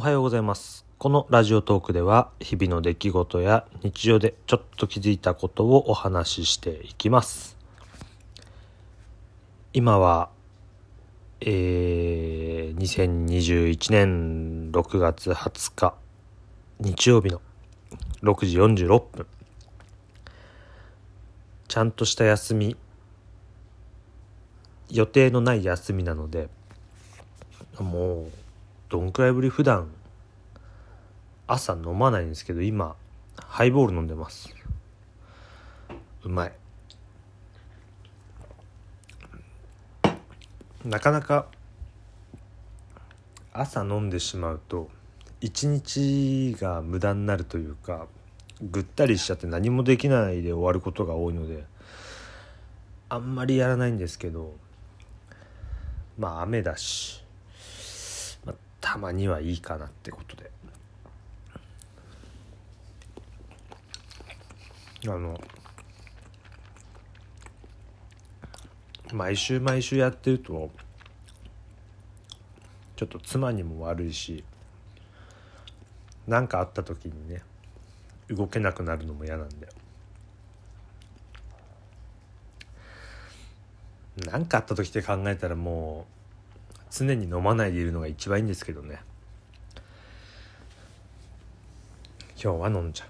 おはようございます。このラジオトークでは日々の出来事や日常でちょっと気づいたことをお話ししていきます。今はえー、2021年6月20日日曜日の6時46分ちゃんとした休み予定のない休みなのでもうどんくらいぶり普段朝飲まないんですけど今ハイボール飲んでます。うまい。なかなか朝飲んでしまうと一日が無駄になるというかぐったりしちゃって何もできないで終わることが多いのであんまりやらないんですけどまあ雨だし、たまにはいいかなってことで。あの毎週毎週やってるとちょっと妻にも悪いし何かあった時にね動けなくなるのも嫌なんで何かあった時って考えたらもう常に飲まないでいるのが一番いいんですけどね。今日は飲んじゃう。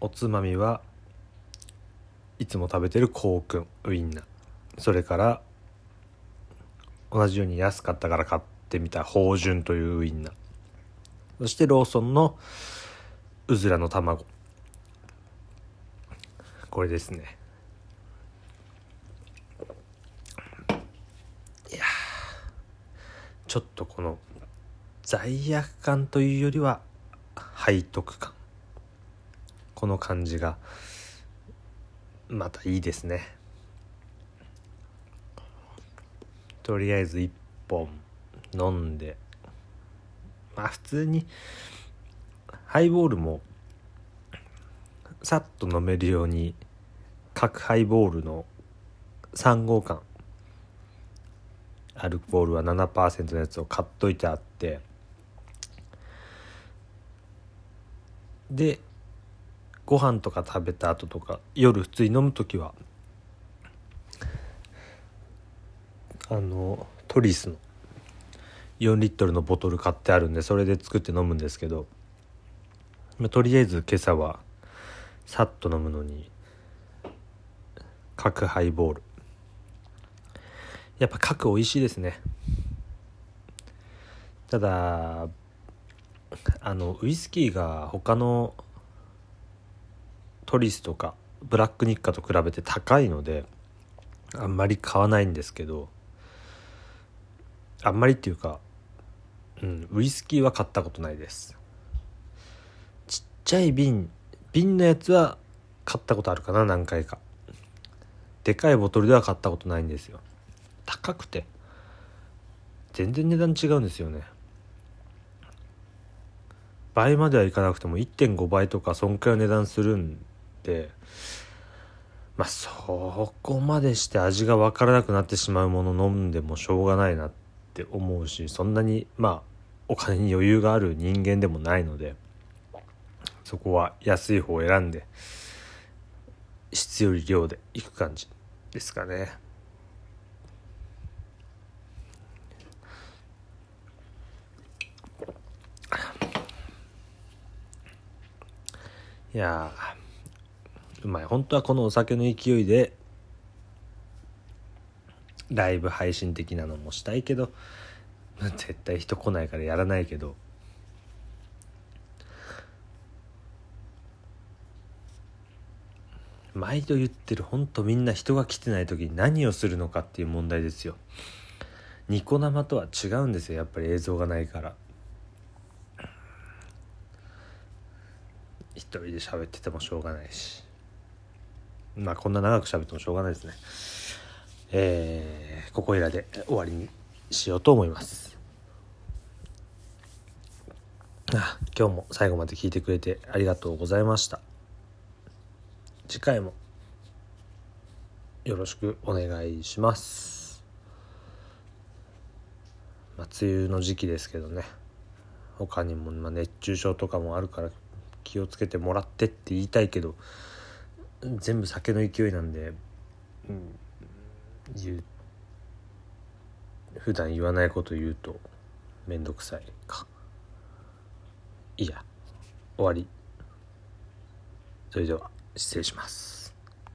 おつまみはいつも食べてるコークンウインナー。それから同じように安かったから買ってみた芳醇というウインナー。そしてローソンのうずらの卵。これですねいやちょっとこの罪悪感というよりは背徳感。この感じがまたいいですね。とりあえず1本飲んで。まあ普通にハイボールもさっと飲めるように各ハイボールの3号館アルコールは7%のやつを買っといてあって。でご飯とか食べた後とか夜普通に飲む時はあのトリスの4リットルのボトル買ってあるんでそれで作って飲むんですけど、まあ、とりあえず今朝はさっと飲むのに角ハイボール。やっぱ角美味しいですね。ただあのウイスキーが他のトリスとかブラックニッカと比べて高いのであんまり買わないんですけどあんまりっていうか、うん、ウイスキーは買ったことないです。ちっちゃい瓶瓶のやつは買ったことあるかな何回か。でかいボトルでは買ったことないんですよ。高くて全然値段違うんですよね倍まではいかなくても1.5倍とかそんくらい値段するんてまあそこまでして味が分からなくなってしまうもの飲んでもしょうがないなって思うしそんなにまあお金に余裕がある人間でもないのでそこは安い方を選んで質より量でいく感じですかね。いやうまい。本当はこのお酒の勢いでライブ配信的なのもしたいけど絶対人来ないからやらないけど毎度言ってる本当みんな人が来てない時に何をするのかっていう問題ですよ。ニコ生とは違うんですよやっぱり映像がないから。一人で喋っててもしょうがないし。まあこんな長く喋ってもしょうがないですね。えー、ここいらで終わりにしようと思います。あ今日も最後まで聞いてくれてありがとうございました。次回もよろしくお願いします。まあ、梅雨の時期ですけどね。他にも、まあ、熱中症とかもあるから気をつけてもらってって言いたいけど全部酒の勢いなんで、うん、言う普段言わないこと言うと面倒くさいか。いや終わり。それでは失礼します。